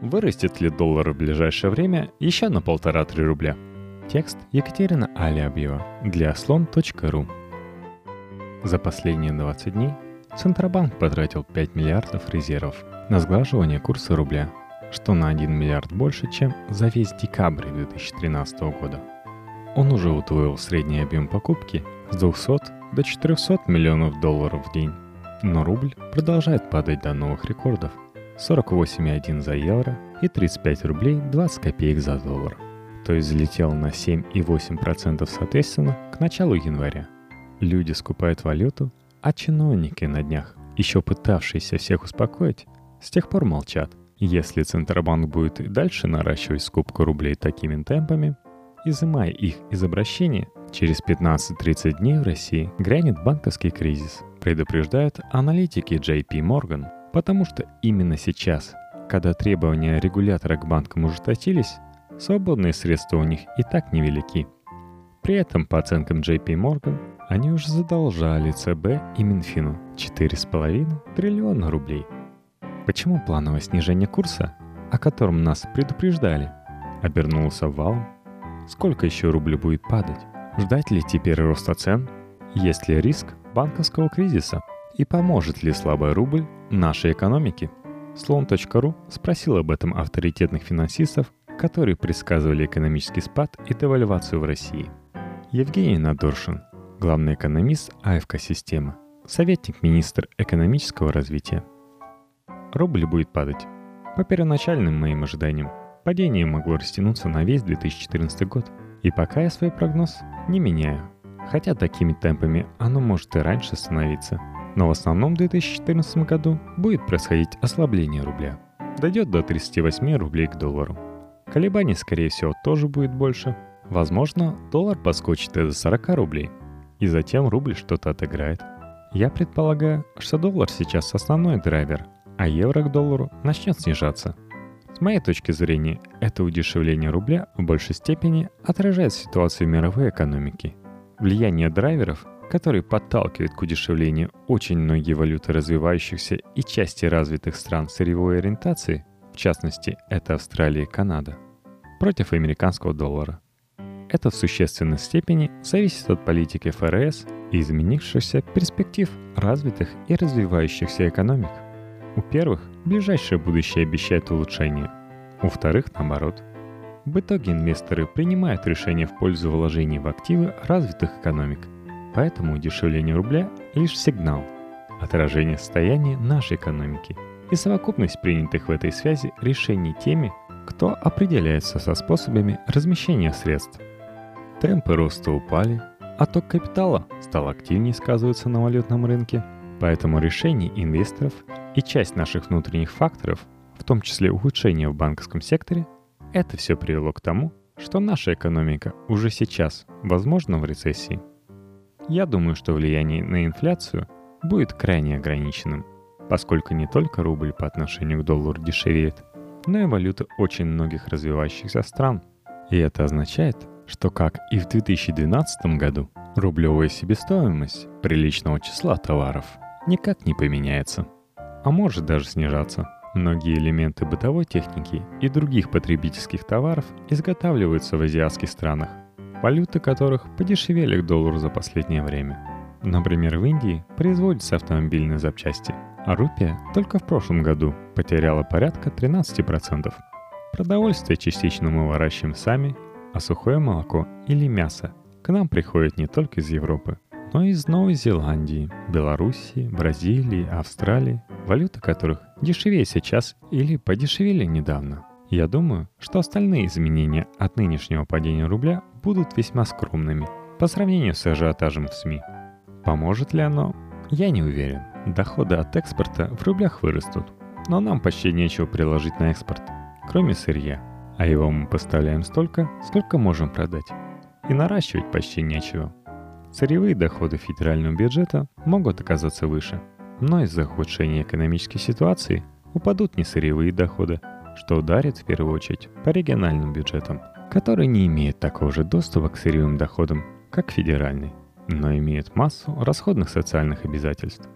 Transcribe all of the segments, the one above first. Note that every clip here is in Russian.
Вырастет ли доллар в ближайшее время еще на полтора-три рубля? Текст Екатерина Алябьева для слон.ру За последние 20 дней Центробанк потратил 5 миллиардов резервов на сглаживание курса рубля, что на 1 миллиард больше, чем за весь декабрь 2013 года. Он уже удвоил средний объем покупки с 200 до 400 миллионов долларов в день. Но рубль продолжает падать до новых рекордов – 48,1 за евро и 35 рублей 20 копеек за доллар. То есть взлетел на 7,8% соответственно к началу января. Люди скупают валюту, а чиновники на днях, еще пытавшиеся всех успокоить, с тех пор молчат. Если Центробанк будет и дальше наращивать скупку рублей такими темпами, изымая их из обращения, через 15-30 дней в России грянет банковский кризис, предупреждают аналитики JP Morgan – Потому что именно сейчас, когда требования регулятора к банкам ужесточились, свободные средства у них и так невелики. При этом, по оценкам JP Morgan, они уже задолжали ЦБ и Минфину 4,5 триллиона рублей. Почему плановое снижение курса, о котором нас предупреждали, обернулось валом? Сколько еще рубль будет падать? Ждать ли теперь роста цен? Есть ли риск банковского кризиса? И поможет ли слабый рубль нашей экономике? Слон.ру спросил об этом авторитетных финансистов, которые предсказывали экономический спад и девальвацию в России. Евгений Надоршин, главный экономист АФК-системы, советник министра экономического развития. Рубль будет падать. По первоначальным моим ожиданиям, падение могло растянуться на весь 2014 год. И пока я свой прогноз не меняю. Хотя такими темпами оно может и раньше становиться – но в основном в 2014 году будет происходить ослабление рубля. Дойдет до 38 рублей к доллару. Колебаний, скорее всего, тоже будет больше. Возможно, доллар подскочит и до 40 рублей. И затем рубль что-то отыграет. Я предполагаю, что доллар сейчас основной драйвер, а евро к доллару начнет снижаться. С моей точки зрения, это удешевление рубля в большей степени отражает ситуацию мировой экономики. Влияние драйверов который подталкивает к удешевлению очень многие валюты развивающихся и части развитых стран сырьевой ориентации, в частности, это Австралия и Канада, против американского доллара. Это в существенной степени зависит от политики ФРС и изменившихся перспектив развитых и развивающихся экономик. У первых ближайшее будущее обещает улучшение, у вторых наоборот. В итоге инвесторы принимают решения в пользу вложений в активы развитых экономик – Поэтому удешевление рубля – лишь сигнал, отражение состояния нашей экономики и совокупность принятых в этой связи решений теми, кто определяется со способами размещения средств. Темпы роста упали, а ток капитала стал активнее сказываться на валютном рынке, поэтому решения инвесторов и часть наших внутренних факторов, в том числе ухудшение в банковском секторе, это все привело к тому, что наша экономика уже сейчас, возможно, в рецессии – я думаю, что влияние на инфляцию будет крайне ограниченным, поскольку не только рубль по отношению к доллару дешевеет, но и валюты очень многих развивающихся стран. И это означает, что как и в 2012 году, рублевая себестоимость приличного числа товаров никак не поменяется, а может даже снижаться. Многие элементы бытовой техники и других потребительских товаров изготавливаются в азиатских странах – валюты которых подешевели к доллару за последнее время. Например, в Индии производятся автомобильные запчасти, а рупия только в прошлом году потеряла порядка 13%. Продовольствие частично мы выращиваем сами, а сухое молоко или мясо к нам приходит не только из Европы, но и из Новой Зеландии, Белоруссии, Бразилии, Австралии, валюты которых дешевее сейчас или подешевели недавно. Я думаю, что остальные изменения от нынешнего падения рубля будут весьма скромными по сравнению с ажиотажем в СМИ. Поможет ли оно? Я не уверен. Доходы от экспорта в рублях вырастут, но нам почти нечего приложить на экспорт, кроме сырья, а его мы поставляем столько, сколько можем продать. И наращивать почти нечего. Сырьевые доходы федерального бюджета могут оказаться выше, но из-за ухудшения экономической ситуации упадут не сырьевые доходы, что ударит в первую очередь по региональным бюджетам, которые не имеют такого же доступа к сырьевым доходам, как федеральный, но имеют массу расходных социальных обязательств.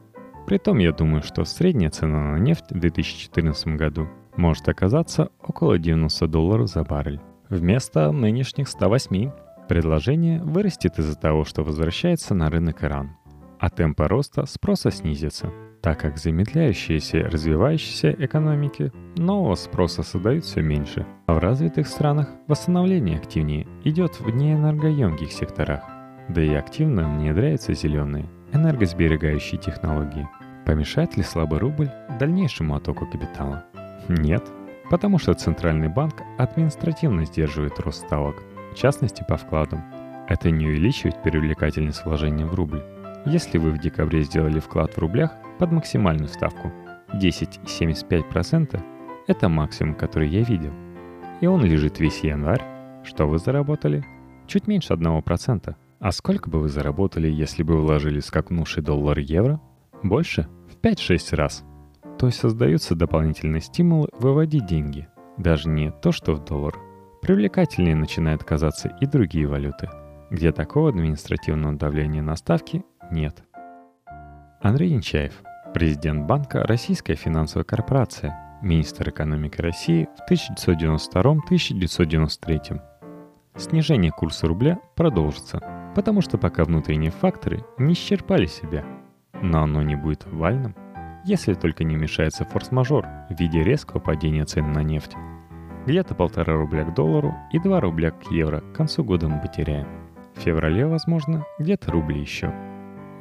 Притом я думаю, что средняя цена на нефть в 2014 году может оказаться около 90 долларов за баррель. Вместо нынешних 108 предложение вырастет из-за того, что возвращается на рынок Иран, а темпы роста спроса снизится, так как замедляющиеся развивающиеся экономики нового спроса создают все меньше, а в развитых странах восстановление активнее идет в неэнергоемких секторах, да и активно внедряются зеленые, энергосберегающие технологии. Помешает ли слабый рубль дальнейшему оттоку капитала? Нет, потому что Центральный банк административно сдерживает рост ставок, в частности по вкладам. Это не увеличивает привлекательность вложения в рубль. Если вы в декабре сделали вклад в рублях под максимальную ставку 10,75%, это максимум, который я видел. И он лежит весь январь. Что вы заработали? Чуть меньше 1%. А сколько бы вы заработали, если бы вложили скакнувший доллар-евро? Больше? В 5-6 раз. То есть создаются дополнительные стимулы выводить деньги. Даже не то, что в доллар. Привлекательнее начинают казаться и другие валюты, где такого административного давления на ставки нет. Андрей Нечаев, президент банка Российская финансовая корпорация, министр экономики России в 1992-1993. Снижение курса рубля продолжится, потому что пока внутренние факторы не исчерпали себя. Но оно не будет вальным если только не мешается форс-мажор в виде резкого падения цен на нефть. Где-то полтора рубля к доллару и 2 рубля к евро к концу года мы потеряем. В феврале, возможно, где-то рубли еще.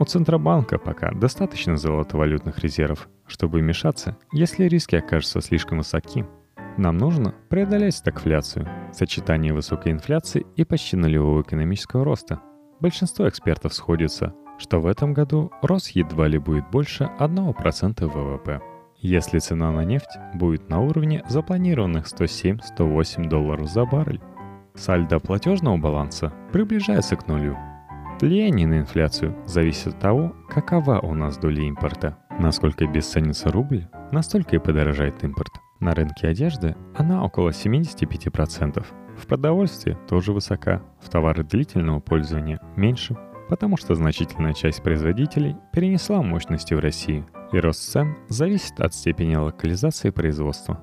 У Центробанка пока достаточно золотовалютных резервов, чтобы вмешаться, если риски окажутся слишком высоки. Нам нужно преодолеть стагфляцию, сочетание высокой инфляции и почти нулевого экономического роста. Большинство экспертов сходятся, что в этом году рост едва ли будет больше 1% ВВП. Если цена на нефть будет на уровне запланированных 107-108 долларов за баррель. Сальдо платежного баланса приближается к нулю. Влияние на инфляцию зависит от того, какова у нас доля импорта. Насколько бесценится рубль, настолько и подорожает импорт. На рынке одежды она около 75%. В продовольствии тоже высока, в товары длительного пользования меньше потому что значительная часть производителей перенесла мощности в Россию, и рост цен зависит от степени локализации производства.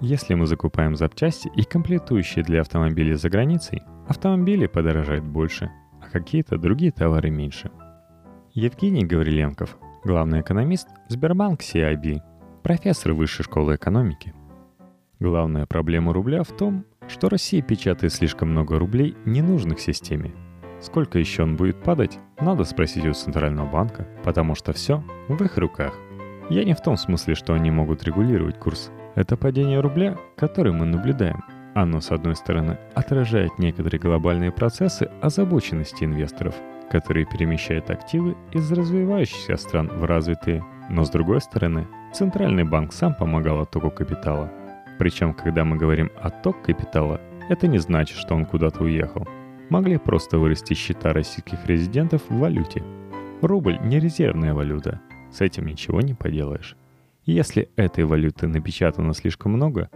Если мы закупаем запчасти и комплектующие для автомобилей за границей, автомобили подорожают больше, какие-то другие товары меньше. Евгений Гавриленков, главный экономист Сбербанк CIB, профессор Высшей школы экономики. Главная проблема рубля в том, что Россия печатает слишком много рублей, ненужных системе – Сколько еще он будет падать, надо спросить у Центрального банка, потому что все в их руках. Я не в том смысле, что они могут регулировать курс. Это падение рубля, которое мы наблюдаем. Оно, с одной стороны, отражает некоторые глобальные процессы озабоченности инвесторов, которые перемещают активы из развивающихся стран в развитые, но с другой стороны, Центральный банк сам помогал оттоку капитала. Причем, когда мы говорим «отток капитала», это не значит, что он куда-то уехал – могли просто вырасти счета российских резидентов в валюте. Рубль не резервная валюта, с этим ничего не поделаешь. Если этой валюты напечатано слишком много,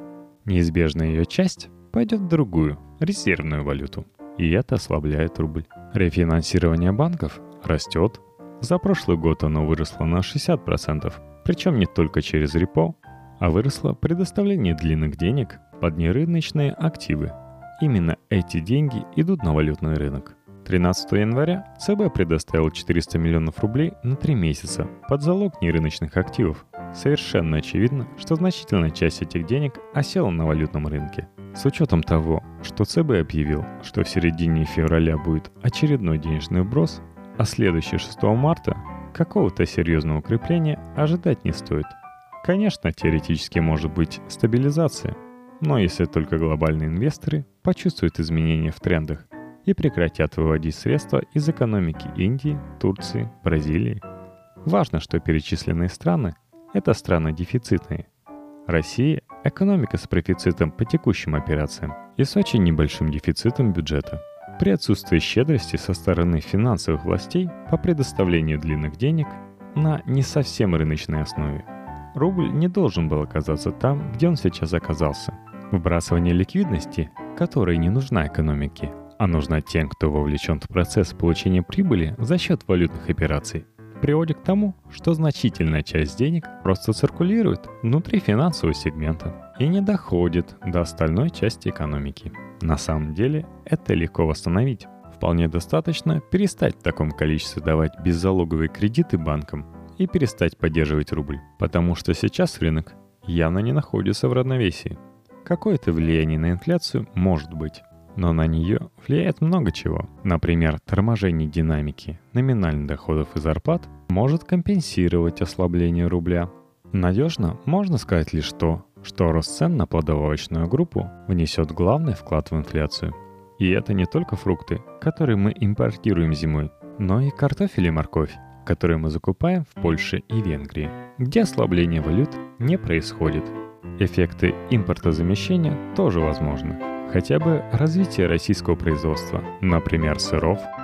неизбежная ее часть пойдет в другую, резервную валюту. И это ослабляет рубль. Рефинансирование банков растет. За прошлый год оно выросло на 60%, причем не только через репо, а выросло предоставление длинных денег под нерыночные активы Именно эти деньги идут на валютный рынок. 13 января ЦБ предоставил 400 миллионов рублей на 3 месяца под залог нерыночных активов. Совершенно очевидно, что значительная часть этих денег осела на валютном рынке. С учетом того, что ЦБ объявил, что в середине февраля будет очередной денежный вброс, а следующий 6 марта какого-то серьезного укрепления ожидать не стоит. Конечно, теоретически может быть стабилизация – но если только глобальные инвесторы почувствуют изменения в трендах и прекратят выводить средства из экономики Индии, Турции, Бразилии. Важно, что перечисленные страны – это страны дефицитные. Россия – экономика с профицитом по текущим операциям и с очень небольшим дефицитом бюджета. При отсутствии щедрости со стороны финансовых властей по предоставлению длинных денег на не совсем рыночной основе, рубль не должен был оказаться там, где он сейчас оказался – Выбрасывание ликвидности, которая не нужна экономике, а нужна тем, кто вовлечен в процесс получения прибыли за счет валютных операций, приводит к тому, что значительная часть денег просто циркулирует внутри финансового сегмента. и не доходит до остальной части экономики. На самом деле это легко восстановить. Вполне достаточно перестать в таком количестве давать беззалоговые кредиты банкам и перестать поддерживать рубль, потому что сейчас рынок явно не находится в равновесии. Какое-то влияние на инфляцию может быть, но на нее влияет много чего. Например, торможение динамики номинальных доходов и зарплат может компенсировать ослабление рубля. Надежно можно сказать лишь то, что рост цен на плодовочную группу внесет главный вклад в инфляцию. И это не только фрукты, которые мы импортируем зимой, но и картофель и морковь, которые мы закупаем в Польше и Венгрии, где ослабление валют не происходит. Эффекты импортозамещения тоже возможны. Хотя бы развитие российского производства, например, сыров –